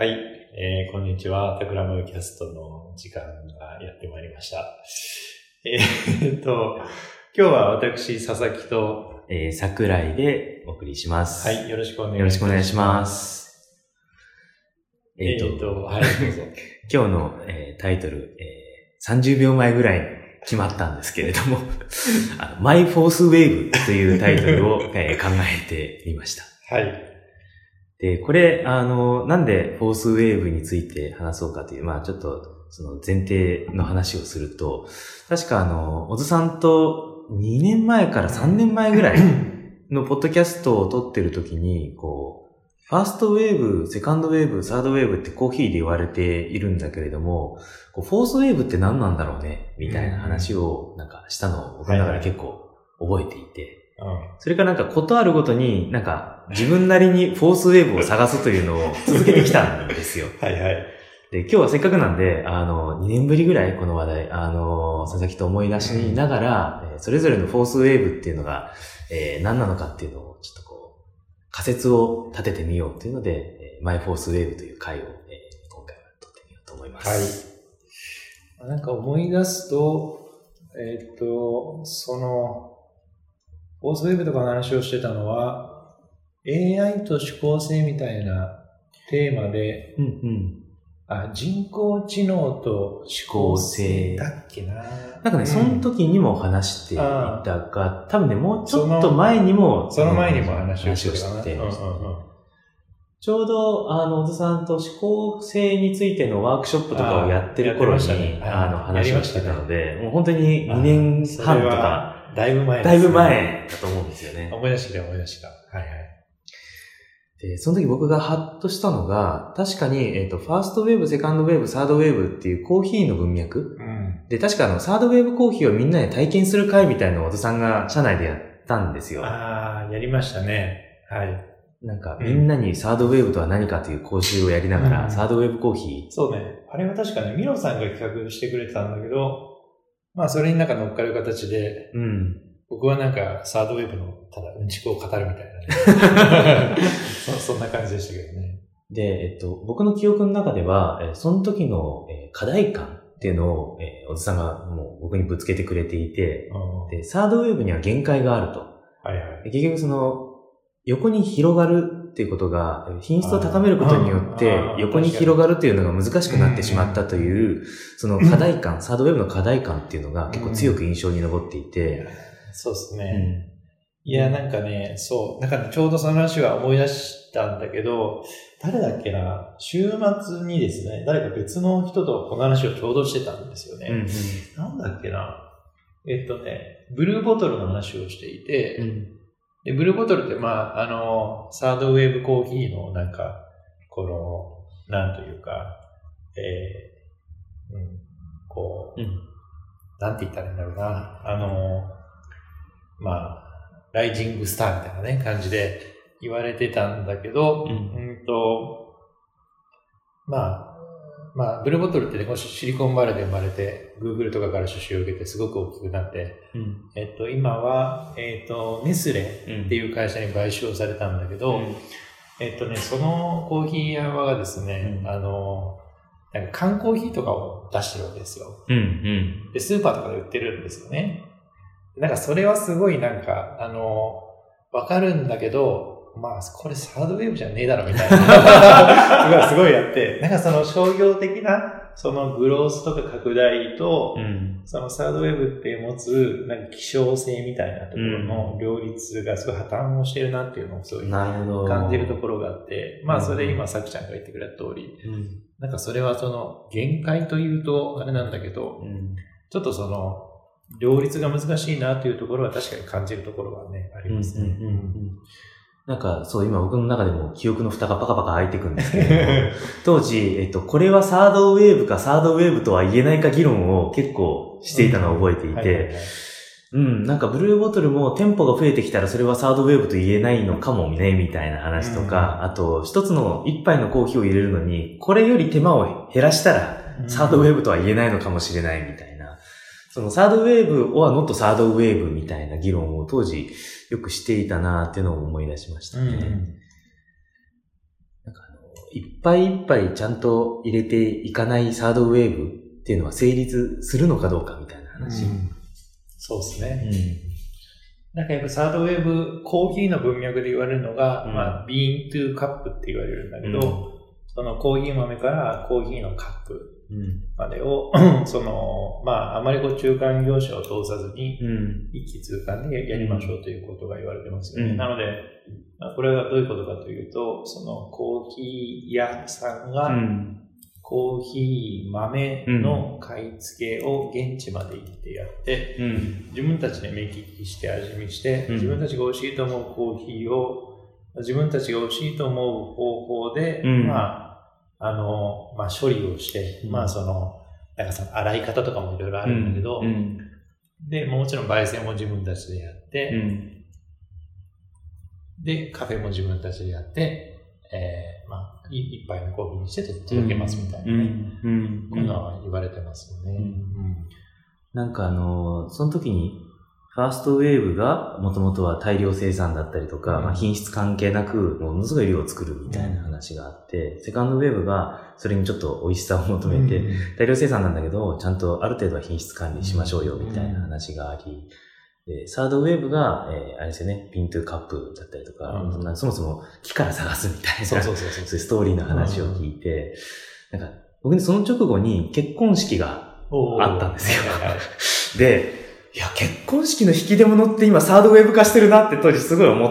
はい、えー、こんにちは。タクラムキャストの時間がやってまいりました。えー、っと、今日は私、佐々木と、えー、桜井でお送りします。はい、よろしくお願いします。よろしくお願いします。ええっ、と、ーっと、はい、どうぞ。今日の、えータイトル、えー30秒前ぐらいに決まったんですけれども、あのマイフォースウェーブというタイトルを、えー考えてみました。はい。で、これ、あの、なんでフォースウェーブについて話そうかという、まあちょっと、その前提の話をすると、確かあの、小津さんと2年前から3年前ぐらい のポッドキャストを撮ってる時に、こう、ファーストウェーブ、セカンドウェーブ、サードウェーブってコーヒーで言われているんだけれども、こうフォースウェーブって何なんだろうね、みたいな話をなんかしたのを僕の中で結構覚えていて、それからなんかことあるごとになんか自分なりにフォースウェーブを探すというのを続けてきたんですよ。うん。はいはい。で、今日はせっかくなんで、あの、2年ぶりぐらいこの話題、あの、佐々木と思い出しながら、えーそれぞれのフォースウェーブっていうのが、えー何なのかっていうのをちょっとこう、仮説を立ててみようというので、えーマイフォースウェーブという回を、えー今回は撮ってみようと思います。なんか思い出すと、えーっと、その、フォースウェブとかの話をしてたのは、AI と指向性みたいなテーマで、うんうん。あ、人工知能と指向性だっけな。なんかね、その時にも話していたが、多分ね、もうちょっと前にも、その前にも話をして。てうんうんうん。ちょうど、あの、小津さんと思考性についてのワークショップとかをやってる頃に、したね。あの、はい話をしてたので、もう本当に2年半とか、だいぶ前だいぶ前だと思うんですよね。思い出してきた思い出してきた。はいはい。で、その時僕がハッとしたのが、確かに、えっ、と、ファーストウェーブ、セカンドウェーブ、サードウェーブっていうコーヒーの文脈。うん。で、確かあの、サードウェーブコーヒーをみんなで体験する会みたいなのを小津さんが社内でやったんですよ。ああ、やりましたね。はい。なんか、うんみんなにサードウェーブとは何かという講習をやりながら、うんサードウェーブコーヒそうね。あれは確かね、ミロさんが企画してくれてたんだけど、まあそれになんか乗っかる形で、ー。うん。僕はなんかサードウェーブのただうんちくを語るみたいなね。そそんな感じでしたけどね。で、えっと、僕の記憶の中では、えーその時の、えー課題感っていうのを、えー、おじさんがもう僕にぶつけてくれていて、うんで、サードウェーブには限界があると。はいはい。で結局その、横に広がるっていうことが、えー品質を高めることによって横に広がるっていうのが難しくなってしまったという、その課題感、サードウェーブの課題感っていうのが結構強く印象に残っていて、そうですうね。ん。いや、なんかね、そう、なんかね、ちょうどその話は思い出したんだけど、誰だっけな、週末にですね、誰か別の人とこの話をちょうどしてたんですよね。うん。なんだっけな？えっとね、ブルーボトルの話をしていて、うんで、ブルーボトルって、まあ、あの、サードウェーブコーヒーの、なんか、この、なんというか、えー、うん、こう、うんなんて言ったらいいんだろうな。あの、まあ、ライジングスターみたいなね、感じで言われてたんだけど、うんうんと、まあ、まあ、ブルーボトルってね、シリコンバレーで生まれて、Google とかから出資を受けてすごく大きくなって、うんえっと、今は、えっと、ネスレっていう会社に買収をされたんだけど、うんえっとね、そのコーヒー屋がですね、うんあの、なんか缶コーヒーとかを出してるわけですよ。うんうんで、スーパーとかで売ってるんですよね。なんかそれはすごいなんか、あの、わかるんだけど、まあ、これサードウェーブじゃねえだろみたいな。すごい、すごいやって、なんかその商業的な、そのグロースとか拡大と、うん。そのサードウェーブって持つ、なんか希少性みたいなところの両立がすごい破綻をしてるなっていうのをすごい。感じるところがあって、まあそれ今さきちゃんが言ってくれた通り、うん。なんかそれはその限界というとあれなんだけど、うん。ちょっとその両立が難しいなというところは確かに感じるところはね、ありますね。うんうんうんうんなんか、そう、今僕の中でも記憶の蓋がパカパカ開いていくんですけれども、当時、えっと、これはサードウェーブかサードウェーブとは言えないか議論を結構していたのを覚えていて、うん、なんかブルーボトルも店舗が増えてきたらそれはサードウェーブと言えないのかもね、みたいな話とか、あと、一つの一杯のコーヒーを入れるのに、これより手間を減らしたら、サードウェーブとは言えないのかもしれないみたいな。そのサードウェーブ or not サードウェーブみたいな議論を当時よくしていたなっていうのを思い出しましたね。うんうんなんかあのいっぱいいっぱいちゃんと入れていかないサードウェーブっていうのは成立するのかどうかみたいな話。そうですね。なんかやっぱサードウェーブ、コーヒーの文脈で言われるのが、うんまあ、ビーントゥーカップって言われるんだけど、そのコーヒー豆からコーヒーのカップうん。までを、その、まあ、あまりこう中間業者を通さずに、うん。一気通貫でやりましょうということが言われてますよね。うんなので、まあこれはどういうことかというと、そのコーヒー屋さんが、うん。コーヒー豆の買い付けを現地まで行ってやって、うん。自分たちで目利きして味見して、うん自分たちが美味しいと思うコーヒーを、自分たちが美味しいと思う方法で、うんまあ、あの、まあ処理をして、うんまあその、なんかその洗い方とかもいろいろあるんだけど、うん。で、もちろん焙煎も自分たちでやって、うん。で、カフェも自分たちでやって、えー、まあ、い一杯のコーヒーにして届けますみたいなね。うん。うん。こういうのは言われてますよね。うんうんなんかあの、その時に、ファーストウェーブがもともとは大量生産だったりとか、うん。まあ、品質関係なく、ものすごい量を作るみたいな話があって、セカンドウェーブがそれにちょっと美味しさを求めて、大量生産なんだけど、ちゃんとある程度は品質管理しましょうよ、みたいな話があり、で、サードウェーブが、えーあれですよね、ピントゥーカップだったりとか、うん。そんなそもそも木から探すみたいな、そうそうストーリーの話を聞いて、なんか、僕ね、その直後に結婚式があったんですよ。で、いや、結婚式の引き出物って今サードウェーブ化してるなって当時すごい思っ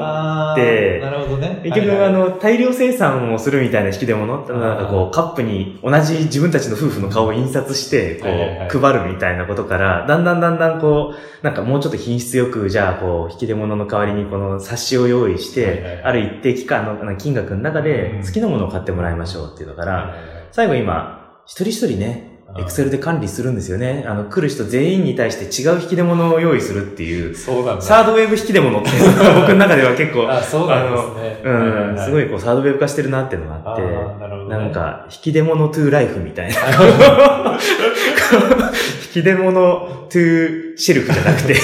て、なるほどね。結局、あの、大量生産をするみたいな引き出物なんかこう、カップに同じ自分たちの夫婦の顔を印刷して、こはいはいはう、配るみたいなことから、だんだんだんだんこう、なんかもうちょっと品質よく、じゃあこう、引き出物の代わりにこの冊子を用意しはいはいはい。て、ある一定期間の金額の中でうん。好きなものを買ってもらいましょうっていうのから、はいはいはい。最後今、一人一人ね、エクセルで管理するんですよね。あの、来る人全員に対して違う引き出物を用意するっていう、そうなんだ。サードウェーブ引き出物っていうのが 僕の中では結構、あ、そうなんですね。うん、すごいいこうサードウェーブ化してるなっていうのがあって、なるほどねなんか、引き出物トゥーライフみたいな。引き出物トゥーシェルフじゃなくて、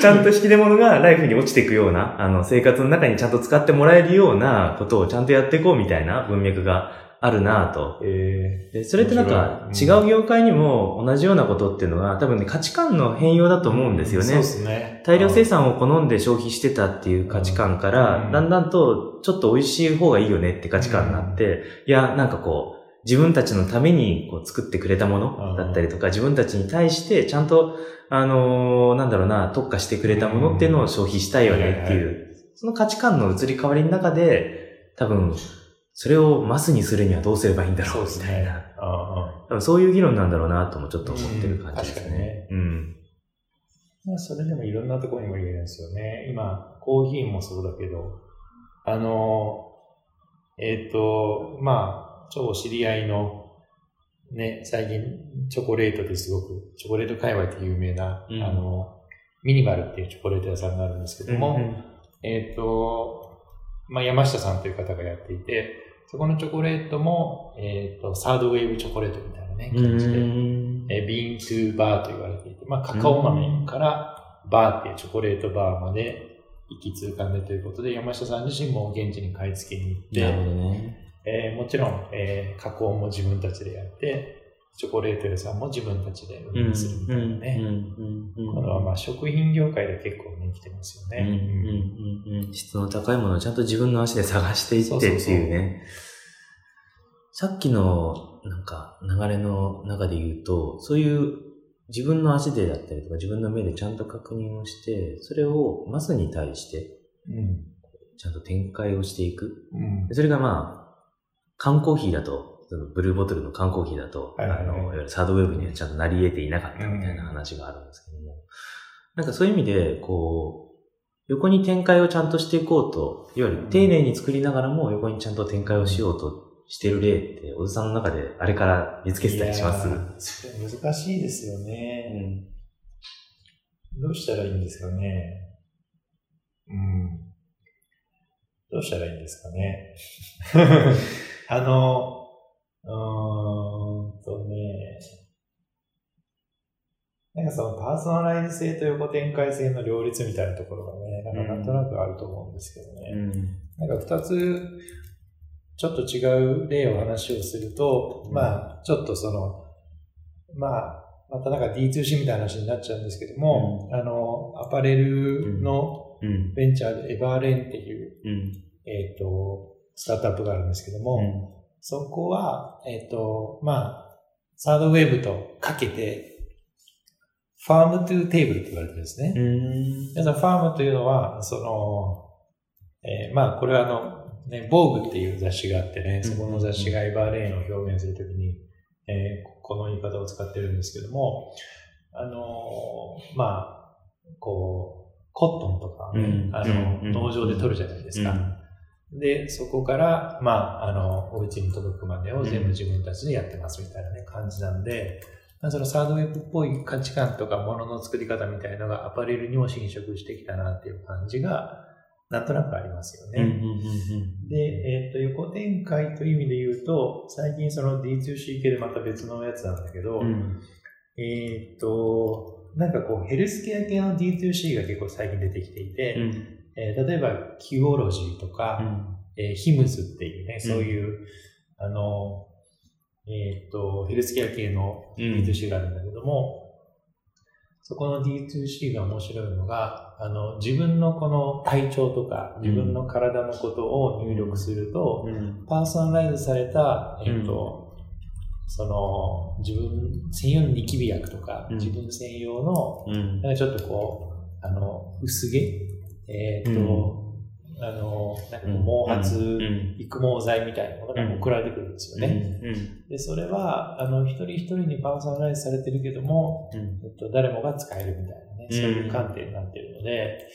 ちゃんと引き出物がライフに落ちていくような、あの、生活の中にちゃんと使ってもらえるようなことをちゃんとやっていこうみたいな文脈があるなぁと。えで、それってなんか違う業界にも同じようなことっていうのは多分ね価値観の変容だと思うんですよね。そうですね。大量生産を好んで消費してたっていう価値観から、うんだんだんとちょっと美味しい方がいいよねって価値観になって、いや、なんかこう、自分たちのためにこう作ってくれたものだったりとか、自分たちに対してちゃんと、あのーなんだろうな、特化してくれたものっていうのを消費したいよねっていう、その価値観の移り変わりの中で、多分、それをマスにするにはどうすればいいんだろそううみたいな。ですね。ああ多分そういう議論なんだろうなともちょっと思ってる感じですねね。うん。まあ、それでもいろんなところにも言えるんですよね。今、コーヒーもそうだけど、あの、えっ、と、まあ、超知り合いの、ね、最近、チョコレートですごく、チョコレート界隈って有名な、うんあの、ミニバルっていうチョコレート屋さんがあるんですけども、うんえっ、と、まあ、山下さんという方がやっていて、そこのチョコレートも、えっ、と、サードウェーブチョコレートみたいなね、うん感じで、うんえービーントゥーバーと言われていて、まあ、カカオ豆からバーっていうチョコレートバーまで一気通貫でということで、山下さん自身も現地に買い付けに行って、ね。えーもちろん、えー加工も自分たちでやって、チョコレート屋さんも自分たちで運営するみたいなね。これはまあ食品業界で結構ね、来てますよね。質の高いものをちゃんと自分の足で探していってっていうね。さっきのなんか流れの中で言うと、そういう自分の足でだったりとか自分の目でちゃんと確認をして、それをマスに対してうん。ちゃんと展開をしていく。うん。それがまあ、缶コーヒーだと、そのブルーボトルの缶コーヒーだと、はいはいはいあの、いわゆるサードウェーブにはちゃんとなり得ていなかったみたいな話があるんですけども、なんかそういう意味で、こう、横に展開をちゃんとしていこうと、いわゆる丁寧に作りながらも横にちゃんと展開をしようとしてる例って、小津さんの中であれから見つけてたりします？難しいですよね。どうしたらいいんですかね。うん。どうしたらいいんですかね。あの、うーんとね、なんかそのパーソナライズ性と横展開性の両立みたいなところがね、のがなんとなくあると思うんですけどね。うん。なんか二つ、ちょっと違う例を話をすると、うんまあ、ちょっとその、まあ、またなんか D2C みたいな話になっちゃうんですけども、あの、アパレルのうん。ベンチャーでエバーレンっていう、うん。えっ、と、スタートアップがあるんですけども、うんそこは、えっ、と、まあ、サードウェーブとかけて、ファームトゥーテーブルって言われてるんですね。うん。皆さん、ファームというのは、その、えーまあ、これはあの、ね、ヴォーグっていう雑誌があってね、そこの雑誌がエバーレーンを表現するときに、えーこの言い方を使ってるんですけども、あのーまあ、こう、コットンとか、ねうんあの、うん農場で取るじゃないですか。で、そこから、まあ、あの、お家に届くまでを全部自分たちでやってますみたいなね、感じなんで、まあそのサードウェブっぽい価値観とか物の作り方みたいのがアパレルにも侵食してきたなっていう感じが、なんとなくありますようん。うん。ね。で、えっ、と、横展開という意味で言うと、最近その D2C 系でまた別のやつなんだけど、うん。えっ、と、なんかこう、ヘルスケア系の D2C が結構最近出てきていて、えー例えば、キュオロジーとか、えーヒムズっていうね、そういう、あの、えっ、と、ヘルスケア系の D2C があるんだけども、そこの D2C が面白いのが、あの、自分のこの体調とか、自分の体のことを入力すると、うん。パーソナライズされた、えっ、と、その、自分専用のニキビ薬とか、うん。自分専用の、うん。なんかちょっとこう、あの、薄毛えっ、と、あの、なんか毛髪、うん。育毛剤みたいなものが送られてくるんですよね。で、それは、あの、一人一人にパーソナライズされてるけども、えっと、誰もが使えるみたいなね、うん。そういう観点になってるので、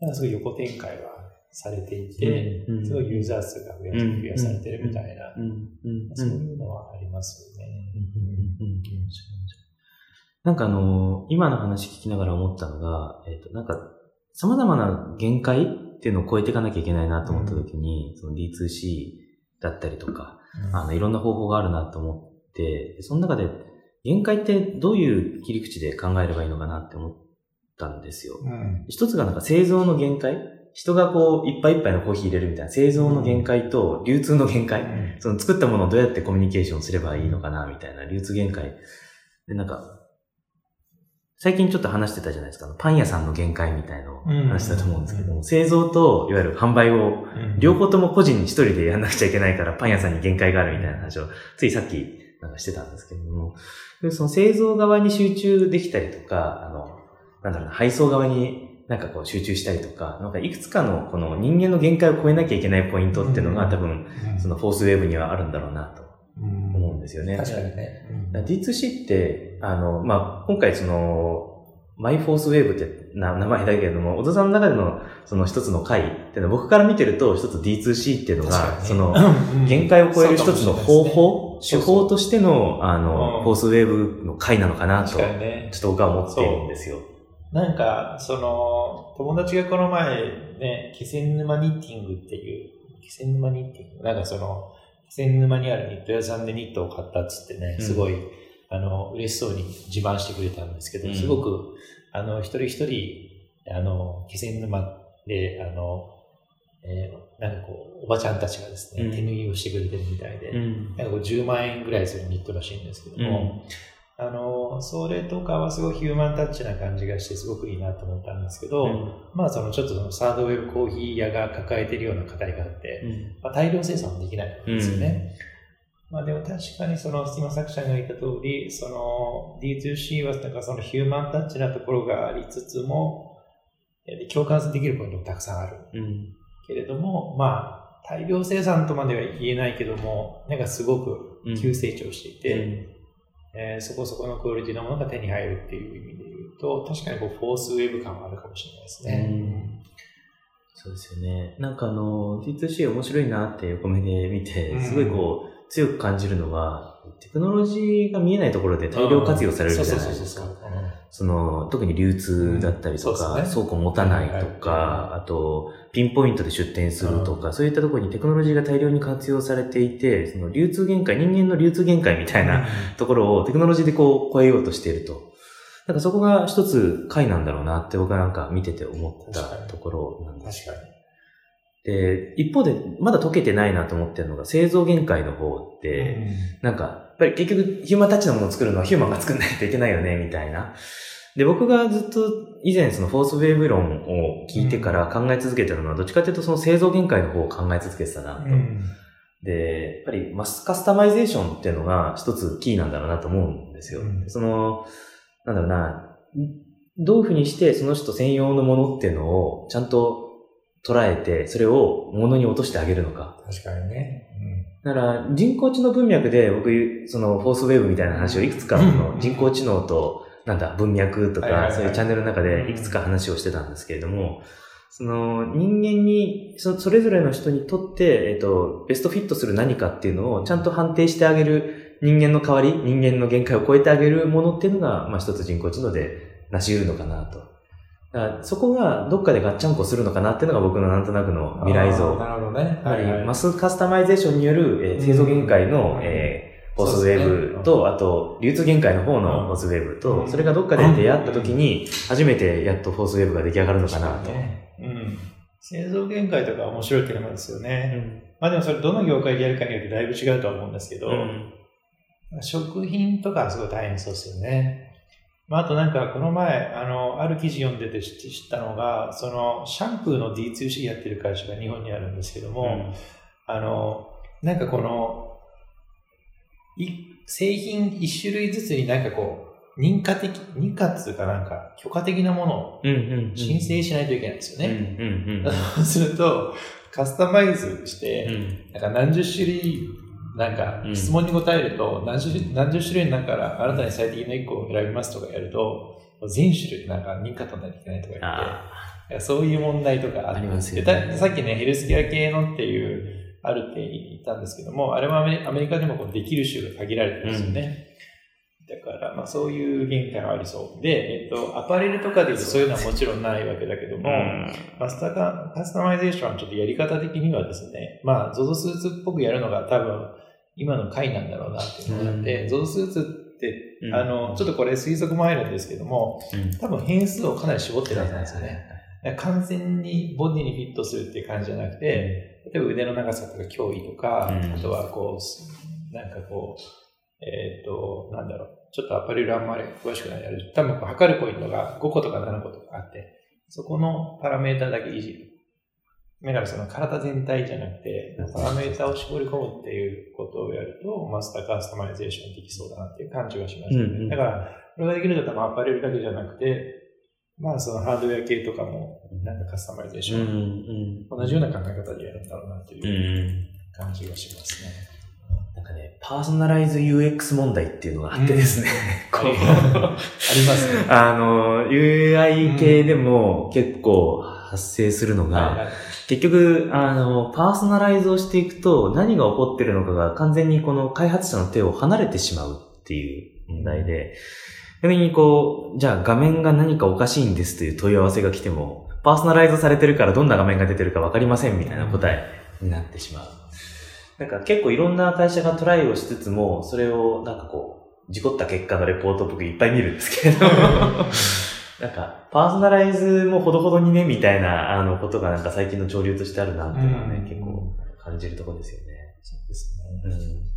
なんかすごい横展開はされていて、うん。すごいユーザー数が増やうん増やされてるみたいな、うん。うん。そういうのはありますよね。なんかあの、今の話聞きながら思ったのが、えっ、と、なんか、様々な限界っていうのを超えていかなきゃいけないなと思った時に、その D2C だったりとか、うん。あの、いろんな方法があるなと思って、その中で、限界ってどういう切り口で考えればいいのかなって思ったんですよ。うん。一つがなんか製造の限界。人がこう、いっぱいいっぱいのコーヒー入れるみたいな製造の限界と流通の限界、その作ったものをどうやってコミュニケーションすればいいのかな、みたいな流通限界。で、なんか、最近ちょっと話してたじゃないですか。パン屋さんの限界みたいのうん。話したと思うんですけども、製造といわゆる販売をうん。両方とも個人に一人でやんなくちゃいけないから、パン屋さんに限界があるみたいな話を、ついさっきなんかしてたんですけれども、でその製造側に集中できたりとか、あの、なんだろうな、配送側になんかこう集中したりとか、なんかいくつかのこの人間の限界を超えなきゃいけないポイントっていうのが多分、うん。そのフォースウェーブにはあるんだろうなと思うんですよね。確かにね。だから D2C って、あの、まあ、今回その、マイフォースウェーブってな名前だけれども、小田さんの中でのその一つの回っていうのは僕から見てると一つ D2C っていうのが、その、限界を超える一つの方法、手法としての、あの、うん。フォースウェーブの回なのかなと、ちょ。っと僕は思っているんですよ。なんか、その、友達がこの前ね、気仙沼ニッティングっていう、気仙沼ニッティング、なんかその、気仙沼にあるニット屋さんでニットを買ったっつってね、うん。すごい、あの、嬉しそうに自慢してくれたんですけど、うん。すごく、あの、一人一人、あの、気仙沼で、あの、えーなんかこう、おばちゃんたちがですね、うん。手縫いをしてくれてるみたいで、ん。なんかこう10万円ぐらいするニットらしいんですけども、あの、それとかはすごいヒューマンタッチな感じがしてすごくいいなと思ったんですけど、まあそのちょっとそのサードウェブコーヒー屋が抱えてるような課題があって、まあ、大量生産もできないんですよね。まあでも確かにその今作者が言った通り、その D2C はなんかそのヒューマンタッチなところがありつつも、共感できるポイントもたくさんある。うん。けれども、まあ大量生産とまでは言えないけども、なんかすごく急成長していて、えーそこそこのクオリティのものが手に入るっていう意味で言うと、確かにこうフォースウェーブ感はあるかもしれないですね。そうですよね。なんかあの、D2C 面白いなって横目で見てう、んすごいこう、強く感じるのは、テクノロジーが見えないところで大量活用されるじゃないですか。その、特に流通だったりとか、うんね倉庫持たないとはいか、はあと、ピンポイントで出店するとか、そういったところにテクノロジーが大量に活用されていて、その流通限界、人間の流通限界みたいなところをテクノロジーでこう超えようとしていると。なんかそこが一つ解なんだろうなって僕はなんか見てて思ったところなんです。確かに。で、一方でまだ解けてないなと思ってるのが製造限界の方って、なんか、やっぱり結局ヒューマンタッチのものを作るのは ヒューマンが作んないといけないよね、みたいな。で、僕がずっと以前そのフォースウェーブ論を聞いてから考え続けてるのは、どっちかというとその製造限界の方を考え続けてたなと。うん。で、やっぱりマスカスタマイゼーションっていうのが一つキーなんだろうなと思うんですよ。うんその、なんだろうな、どういうふうにしてその人専用のものっていうのをちゃんと捉えて、それをものに落としてあげるのか。確かにね。だから、人工知能文脈で僕、その、フォースウェーブみたいな話をいくつか、うんその人工知能と、なんだ、文脈とか、そういうチャンネルの中でいくつか話をしてたんですけれども、その、人間に、そそれぞれの人にとって、えっと、ベストフィットする何かっていうのをちゃんと判定してあげる人間の代わり、人間の限界を超えてあげるものっていうのが、まあ一つ人工知能で成し得るのかなと。そこがどっかでガッチャンコするのかなっていうのが僕のなんとなくのうん未来像。なるほどね。はいはいマスカスタマイゼーションによる、えー製造限界の、うんえーフォースウェーブと、あと、流通限界の方のうんフォースウェーブと、うんそれがどっかで出会った時に、初めてやっとフォースウェーブが出来上がるのかなと。ね。うん。製造限界とか面白いテーマですようね。んまあでもそれどの業界でやるかによってだいぶ違うとは思うんですけど、うん食品とかはすごい大変そうですよね。まあ、あとなんかこの前、あの、ある記事読んでて知知ったのが、そのシャンプーの D2C やってる会社が日本にあるんですけども、あの、なんかこの、い製品一種類ずつになんかこう、認可的、認可っていうかなんか許可的なものをうんうんうん。申請しないといけないんですようんね。うんうんそう すると、カスタマイズして、うん。なんか何十種類、なんかうん。質問に答えると何十何十種類の中からあなたに最適な1個を選びますとかやると、全種類なんか認可取らなきゃいけないとか言って、そういう問題とかありますよでねたさっきね、ヘルスケア系のっていう、あるって言ったんですけども、あれはアメリカでもこうできる州が限られてるんですよね。だから、まあそういう限界はありそう。で、えっと、アパレルとかで言うとそういうのはもちろんないわけだけども、マスターカカスタマイゼーションはちょっとやり方的にはですね、まあ、ZOZO スーツっぽくやるのが多分、今の解なんだろうなっていうのがあって、うん。ZOZO スーツって、うん。あの、ちょっとこれ推測も入るんですけども、うん。多分変数をかなり絞ってるはずなんですよはいね。完全にボディにフィットするっていう感じじゃなくて、例えば腕の長さとか胸囲とか、うん。あとはこう、なんかこう、えっ、と、なんだろう、ちょっとアパレルあんまり詳しくないあれ、多分こう測るポイントが5個とか7個とかあって、そこのパラメータだけいじる。だからその体全体じゃなくて、パラメータを絞り込むっていうことをやると、マスターカスタマイゼーションできそうだなっていう感じがしました、ねうんうん。だから、これができると多分アパレルだけじゃなくて、まあそのハードウェア系とかも、なんかカスタマイゼーション、うんうん同じような考え方でやるんだろうなってういうん。感じがしますね。なんかね、パーソナライズ UX 問題っていうのがあってですね、こう。あります。ね。あの、UI 系でも結構発生するのが、はいはい。結局、あの、パーソナライズをしていくと何が起こってるのかが完全にこの開発者の手を離れてしまうっていう問題で、逆にこう、じゃあ画面が何かおかしいんですという問い合わせが来ても、パーソナライズされてるからどんな画面が出てるかわかりませんみたいな答えになってしまう。なんか結構いろんな会社がトライをしつつも、それをなんかこう、事故った結果のレポートを僕いっぱい見るんですけれど、なんか、パーソナライズもほどほどにね、みたいな、あの、ことがなんか最近の潮流としてあるなっていうのはね、うん結構感じるところですよね。そうですね。うん。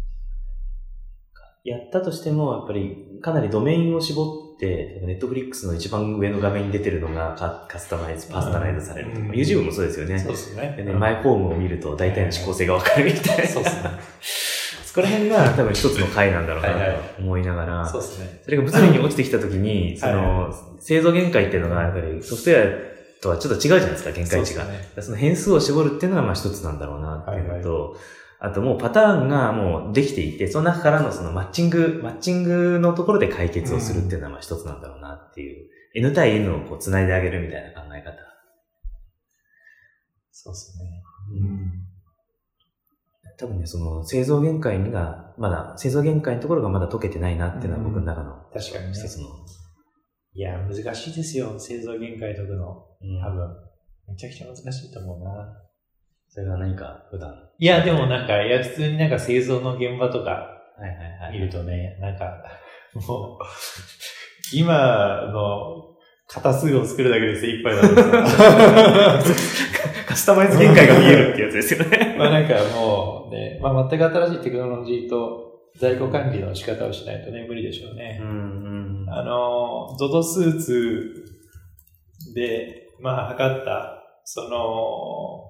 やったとしても、やっぱり、かなりドメインを絞って、ネットフリックスの一番上の画面に出てるのがカカスタマイズ、パーソナライズされるとか、うん YouTube もそうですよね。そうですね。でね、マイフォームを見ると大体の指向性がわかるみたいな。そうですね。そこら辺が多分一つの回なんだろうなはいはいと思いながら、そうですね。それが物理に落ちてきた時に、そはいの、製造限界っていうのが、やっぱりソフトウェアとはちょっと違うじゃないですか、限界値が。そねその変数を絞るっていうのがまあ一つなんだろうなっていうのと、あともうパターンがもうできていて、その中からのそのマッチング、マッチングのところで解決をするっていうのはまあ一つなんだろうなっていう、N 対 N をこう繋いであげるみたいな考え方。そうですね。多分ね、その製造限界にが、まだ、製造限界のところがまだ解けてないなっていうのは僕の中の確かにね。一つの。いや、難しいですよ。製造限界解くの。うん多分。めちゃくちゃ難しいと思うな。それが何か普段。いや、でもなんか、いや、普通になんか製造の現場とかはいはいはい。見るとね、なんか、もう、今の型数を作るだけで精一杯なんですよ。カスタマイズ限界が見えるってやつですよね。まあなんかもうね、まあ全く新しいテクノロジーと在庫管理の仕方をしないとね、無理でしょうね。んあの、ゾゾスーツで、まあ測った、その、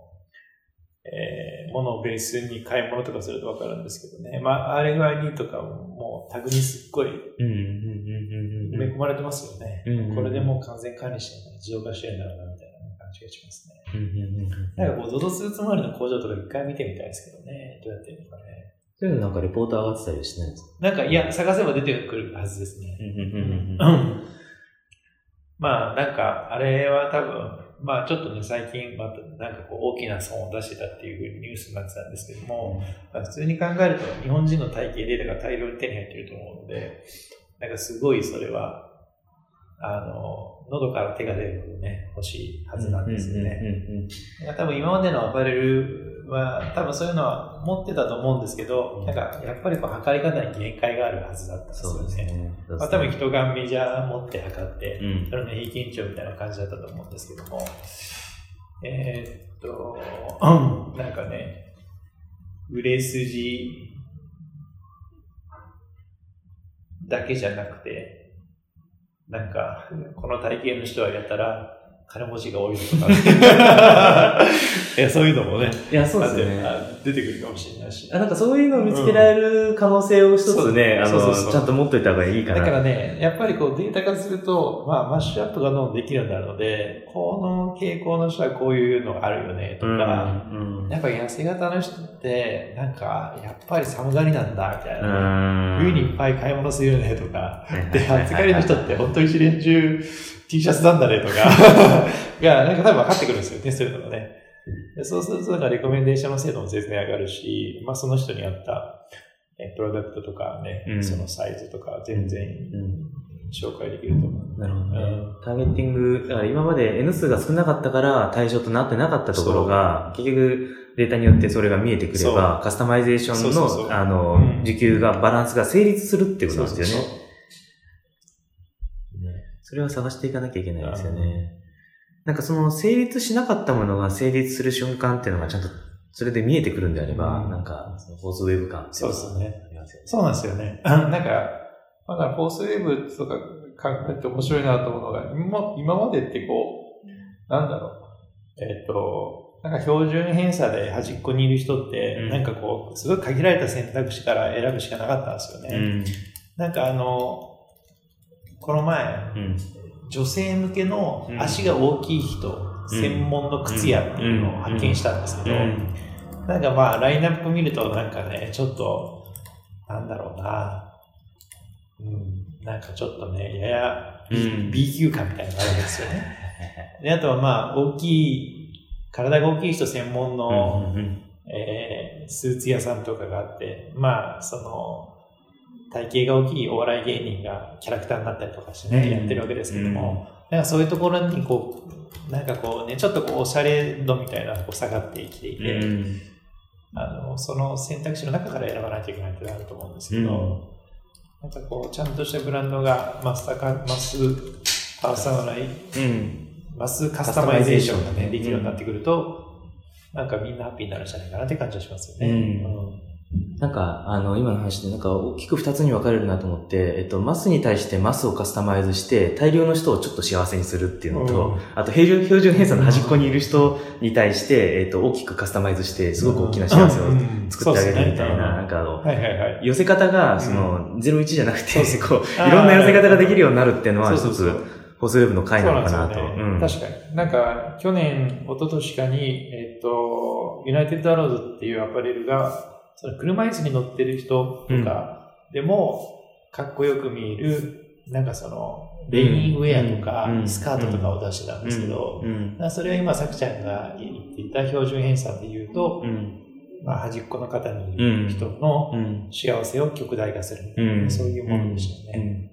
えーものをベースに買い物とかするとわかるんですけどね。まあ RFID とかももうタグにすっごいうんうんうん埋め込まれてますよね。うんうんこれでもう完全管理してる自動化してるんだろうなみたいな感じがしますね。うんうんうんなんかこう、ゾゾスーツ周りの工場とか一回見てみたいですけどね。どうやってるのかね。そういうのなんかレポート上がってたりはしないんですかなんか、いや、探せば出てくるはずですね。まあ、なんか、あれは多分、まあちょっとね、最近、また、なんかこう、大きな損を出してたっていうふうにニュースになってたんですけども、まあ、普通に考えると、日本人の体系データが大量に手に入ってると思うので、なんかすごいそれは、あの、喉から手が出るほどね、欲しいはずなんですよね。多分今までのアパレルは、多分そういうのは持ってたと思うんですけど、なんかやっぱりこう測り方に限界があるはずだったんですそうよね。ですね。まあ、多分人がメジャー持って測って、うんそれの平均値みたいな感じだったと思うんですけども、えーっと、う んなんかね、売れ筋だけじゃなくて、なんか、この体験の人はやったら、金持ちが多いとか、いやそういうのもね、いや、そうですよね。あ出てくるかもしれないし。あなんかそういうのを見つけられる可能性を一つね、あの、ちゃんと持っといた方がいいかな。だからね、やっぱりこうデータ化すると、まあマッシュアップがどんどんできるようになるので、この傾向の人はこういうのがあるよねとうん、か、うん。やっぱ痩せ型の人って、なんか、やっぱり寒がりなんだ、みたいな。うん冬にいっぱい買い物するよね、とか。で、暑がりの人って本当に一年中 T シャツなんだね、とか。が、なんか多分分かってくるんですよね、そういうのがね。でそうすると、なんかレコメンデーションの精度も全然上がるし、まあその人に合った、えプロダクトとかね、うんそのサイズとか全然うん紹介できると思う。なるほどねうん。ターゲティング、だから今まで N 数が少なかったから対象となってなかったところが、結局データによってそれが見えてくれば、カスタマイゼーションそうそうそうの、あのうん、受給が、バランスが成立するってことですよね。そうそうねそれを探していかなきゃいけないですよね。なんかその成立しなかったものが成立する瞬間っていうのがちゃんとそれで見えてくるんであれば、うんなんかそのフォースウェーブ感っていうのがそうですねありますよね。そうなんですよね。なんか、まだフォースウェーブとか考えて面白いなと思うのが、今今までってこう、なんだろう、えっ、と、なんか標準偏差で端っこにいる人って、うんなんかこう、すごい限られた選択肢から選ぶしかなかったんですよね。うん。なんかあの、この前、うん。女性向けの足が大きい人、専門の靴屋っていうのを発見したんですけど、うん。なんかまあ、ラインナップ見るとなんかね、ちょっと、なんだろうな、うん、なんかちょっとね、やや B,、うん。B 級感みたいなのがあるんですよね。で、あとはまあ、大きい、体が大きい人専門の、えースーツ屋さんとかがあって、まあ、その、体型が大きいお笑い芸人がキャラクターになったりとかしてね、うん。やってるわけですけども、なんかそういうところにこう、なんかこうね、ちょっとこう、おしゃれ度みたいなのがこう下がってきていて、うん。あの、その選択肢の中から選ばないといけないってのがあると思うんですけど、うん。なんかこう、ちゃんとしたブランドがマスタカ、マスパーソナライ、うん。マスカスタマイゼーションがね、できるようになってくると、なんかみんなハッピーになるんじゃないかなって感じがしますよね。うんなんか、あの、今の話で、なんか、大きく二つに分かれるなと思って、えっと、マスに対してマスをカスタマイズして、大量の人をちょっと幸せにするっていうのと、うん。あと、標準、標準偏差の端っこにいる人に対して、えっと、大きくカスタマイズして、すごく大きな幸せを作ってあげるみたいな、なんかあの、はいはいはい。寄せ方が、その、01じゃなくて、こう、いろんな寄せ方ができるようになるっていうのは、一つ、そうそうそうフォースウェーブの回なのかなと。なね。うん。確かに。なんか、去年、一昨年かに、えっと、ユナイテッドアローズっていうアパレルが、その車椅子に乗ってる人とかでも、かっこよく見える、なんかその、レインウェアとかう、ん。スカートとかを出してたんですけど、それは今、さくちゃんが言っていた標準偏差で言うと、うん。まあ、端っこの方にいる人のうん。幸せを極大化するそういうものでしたよね。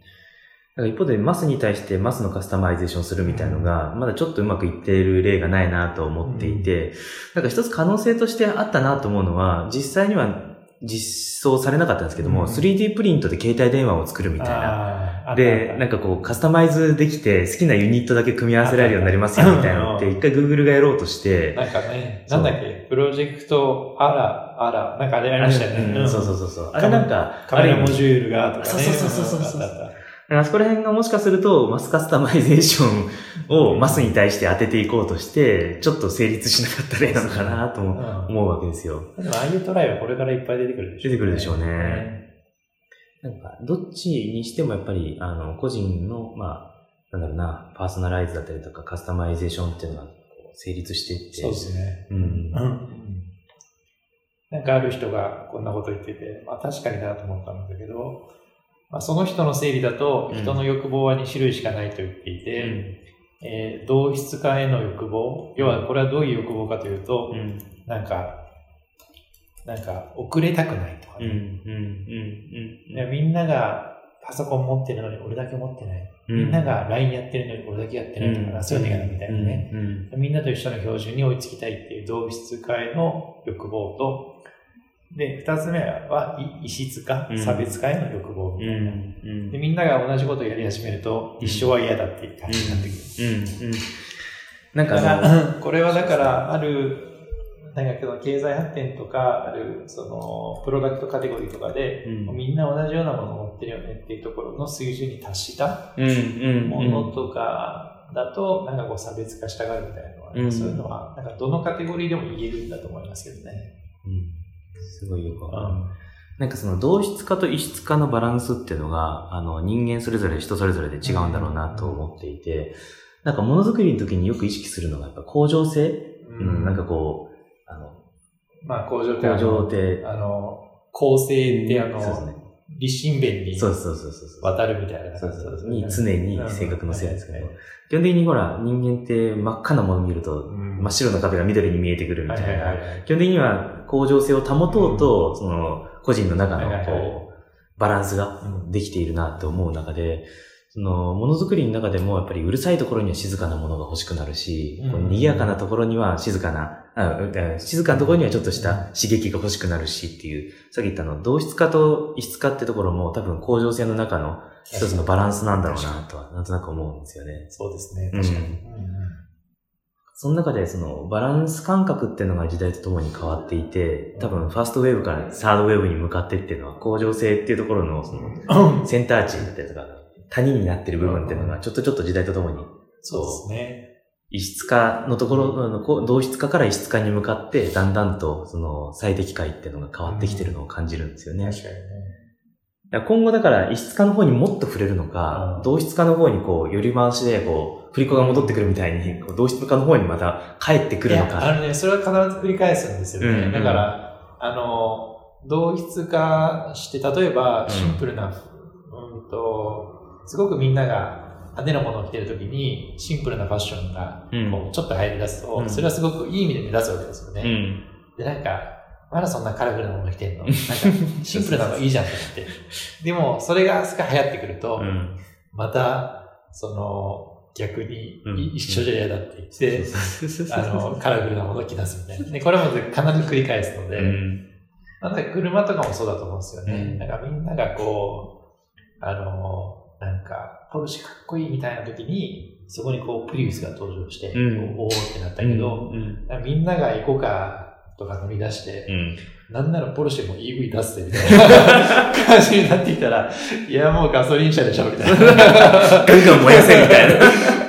一方で、マスに対してマスのカスタマイゼーションするみたいのが、まだちょっとうまくいっている例がないなと思っていて、なんか一つ可能性としてあったなと思うのは、実際には実装されなかったんですけども、うん。3D プリントで携帯電話を作るみたいな。で、なんか、かこう、カスタマイズできて、好きなユニットだけ組み合わせられるようになりますよ、みたいなのって、うん。一回 Google がやろうとして、なんかね、なんだっけ、プロジェクトアラ、アラ、なんかあれありましたよね。うん。そうそうそうそう。あれなんか、カメラモジュールがとかね。そうそうそうそうそうあそこら辺がもしかすると、マスカスタマイゼーションをマスに対して当てていこうとして、ちょっと成立しなかった例なのかなと思うわけですよ。でもああいうトライはこれからいっぱい出てくるでしょう出てくるでしょうねなんか、どっちにしてもやっぱり、あの、個人の、まあ、なんだろうな、パーソナライズだったりとか、カスタマイゼーションっていうのがこう成立していって、そうですね。うん。うん。なんかある人がこんなこと言ってて、まあ確かになと思ったんだけど、まあ、その人の整理だと、うん人の欲望は2種類しかないと言っていて、えー同質化への欲望、要はこれはどういう欲望かというと、うん。なんか、なんか遅れたくないとかみんながパソコン持ってるのに俺だけ持ってない。うん。みんなが LINE やってるのに俺だけやってないとか、そういうのがみたいなね。うん。みんなと一緒の標準に追いつきたいっていう同質化への欲望と、で、二つ目は異異質化う、ん差別化への欲望みうん。たいな。うん。で、みんなが同じことをやり始めると、一生は嫌だっていう感じになってくる。うん。うん。なんか これはだから、ある、なんかその経済発展とか、ある、その、プロダクトカテゴリーとかで、うんみんな同じようなものを持ってるよねっていうところの水準に達したうん。うん。ものとかだと、なんかこう差別化したがるみたいなのは、うんそういうのは、なんかどのカテゴリーでも言えるんだと思いますけどね。うん。すごいよくわかる。うん。なんかその同質化と異質化のバランスっていうのが、あの人間それぞれ人それぞれで違うんだろうなと思っていて、なんかものづくりの時によく意識するのがやっぱ向上性、うん、なんかこう、あの、まあ、工場ってあ向上の、って、あの、構成ってあの、そうですね。立身弁にそうそうそうそうそう。渡るみたいな。そう感じそう。に常に性格のせいですけど。うん、基本的にほら、人間って真っ赤なものを見ると、うん。真っ白な壁が緑に見えてくるみたいな。基本的には向上性を保とうと、その、個人の中のはいはいはい。こう、バランスがうん。できているなって思う中で、その、ものづくりの中でもやっぱりうるさいところには静かなものが欲しくなるし、うん。こう賑やかなところには静かな、あう静かなところにはちょっとした刺激が欲しくなるしっていう、さっき言ったあの、同質化と異質化ってところも多分向上性の中の一つのバランスなんだろうなとは、なんとなく思うんですよね。そうですね、うん確かに。うんその中でそのバランス感覚っていうのが時代とともに変わっていて、多分ファーストウェーブからサードウェーブに向かってっていうのは向上性っていうところのそのうんセンター値だったりとか、谷になってる部分っていうのがちょっとちょっと時代とともに、そうですね。異質化のところ、あのこう同質化から異質化に向かって、だんだんとその最適解っていうのが変わってきてるのを感じるんですよね。確かにね。今後だから異質化の方にもっと触れるのか、うん同質化の方にこう、寄り回しでこう、振り子が戻ってくるみたいに、こう同質化の方にまた帰ってくるのいや、あか。のね、それは必ず繰り返すんですよね。うんうんだから、あの、同質化して、例えば、シンプルな、うん、と、すごくみんなが派手なものを着てるときに、シンプルなファッションが、うんこうちょっと入り出すと、うんそれはすごくいい意味で目立つわけですよね。うん。で、なんか、まだそんなカラフルなもの着てんの？なんか、シンプルなのいいじゃんって言って。でも、それがすごい流行ってくると、うん。また、その、逆にうんい一緒じゃ嫌だって言って、あの、カラフルなものを着出すみたいな。で、これも必ず繰り返すので、うん。なんか車とかもそうだと思うんですよね。うんなんかみんながこう、あの、なんか、ポルシェかっこいいみたいな時に、そこにこう、プリウスが登場して、うんおおーってなったけど、みんながエコカーとか乗り出して、うん。なんならポルシェも EV 出すぜみたいな 感じになってきたら、いやもうガソリン車でしょみたいな。ガンガン燃やせみたいな。い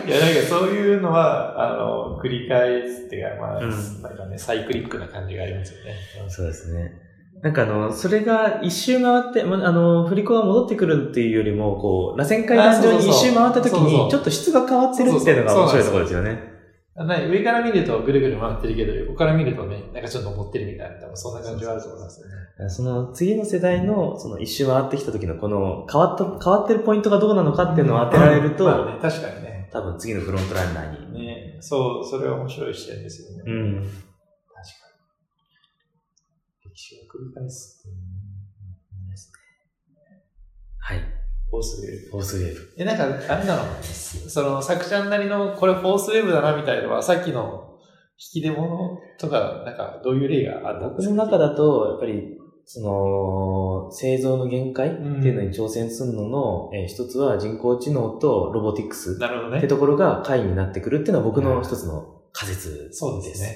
や、なんかそういうのは、あの、繰り返すっていうか、まあ、うんなんかね、サイクリックな感じがありますよね。そうですね。なんかあの、それが一周回って、まあの、振り子が戻ってくるっていうよりも、こう、螺旋階段上に一周回った時に、ちょっと質が変わってるっていうのが面白いところですよね。ね上から見るとぐるぐる回ってるけど、横から見るとね、なんかちょっと持ってるみたいな、そんな感じはあると思いますよね。その次の世代の、その一周回ってきた時のこの変わった、変わってるポイントがどうなのかっていうのを当てられると、まあね、確かにね。多分次のフロントランナーに。ね、そう、それは面白い視点ですよね。うん。確かに。歴史を繰り返すっていうのですね。はい。フォースウェーブ。フォースウェーブ。え、なんか、あれなの？その、作ちゃんなりの、これフォースウェーブだなみたいのは、さっきの引き出物とか、なんか、どういう例があった？んですか僕の中だと、やっぱり、その、製造の限界っていうのに挑戦するのの、えー一つは人工知能とロボティクスなるほどねって。ところが解になってくるっていうのは僕の一つの仮説です。そうですね。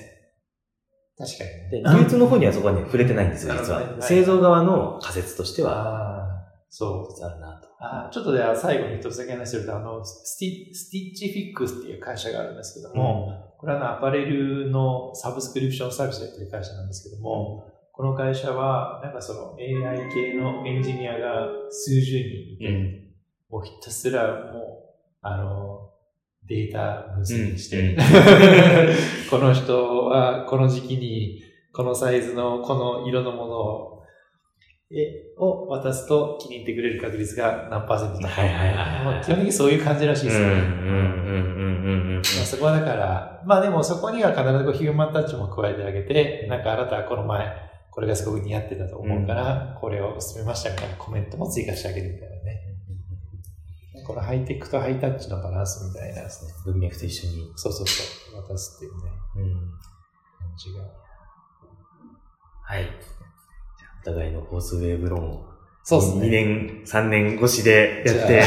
確かにね。で、技術の方にはそこはね、触れてないんですよ、実は。製造側の仮説としては、ああ、そう。あるなと。あーちょっとでは最後に一つだけ話すると、あの、スティスティッチフィックスっていう会社があるんですけども、これはあのアパレルのサブスクリプションサービスをやってる会社なんですけども、この会社は、なんかその AI 系のエンジニアが数十人いて、うん。もうひたすらもう、あの、データ分析して、うん。この人はこの時期にこのサイズのこの色のものをえを渡すと気に入ってくれる確率が何パーセントはいはいはい基本的にそういう感じらしいですよね。うんうんうんうんうんまあ、そこはだから、まあでもそこには必ずヒューマンタッチも加えてあげて、なんかあなたはこの前、これがすごく似合ってたと思うから、これを勧めましたみたいなコメントも追加してあげるみたいなね。このハイテクとハイタッチのバランスみたいな、文脈と一緒に。そうそうそう、渡すっていうね、うん感じが。はい。お互いのフォースウェーブ論を。そうですね。2年、3年越しでやって、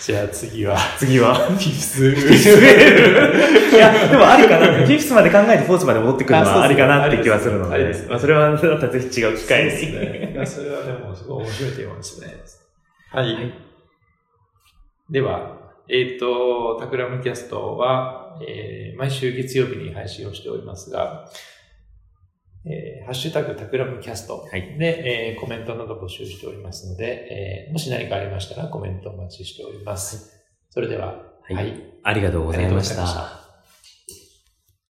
じゃあ次は、次は？フィフス。いや、でもありかな。フィフスまで考えてフォースまで戻ってくるのはありかなって気はするのでありです。まあそれは、だったらぜひ違う機会そうに。ですね。いやそれはでも、すごい面白いテーマですね。はい。はいでは、えっ、と、タクラムキャストは、えー毎週月曜日に配信をしておりますが、えーハッシュタグタクラムキャストはい。で、えーコメントなど募集しておりますので、えーもし何かありましたらコメントお待ちしております。それでは、はい。ありがとうございましありがとうございましたた。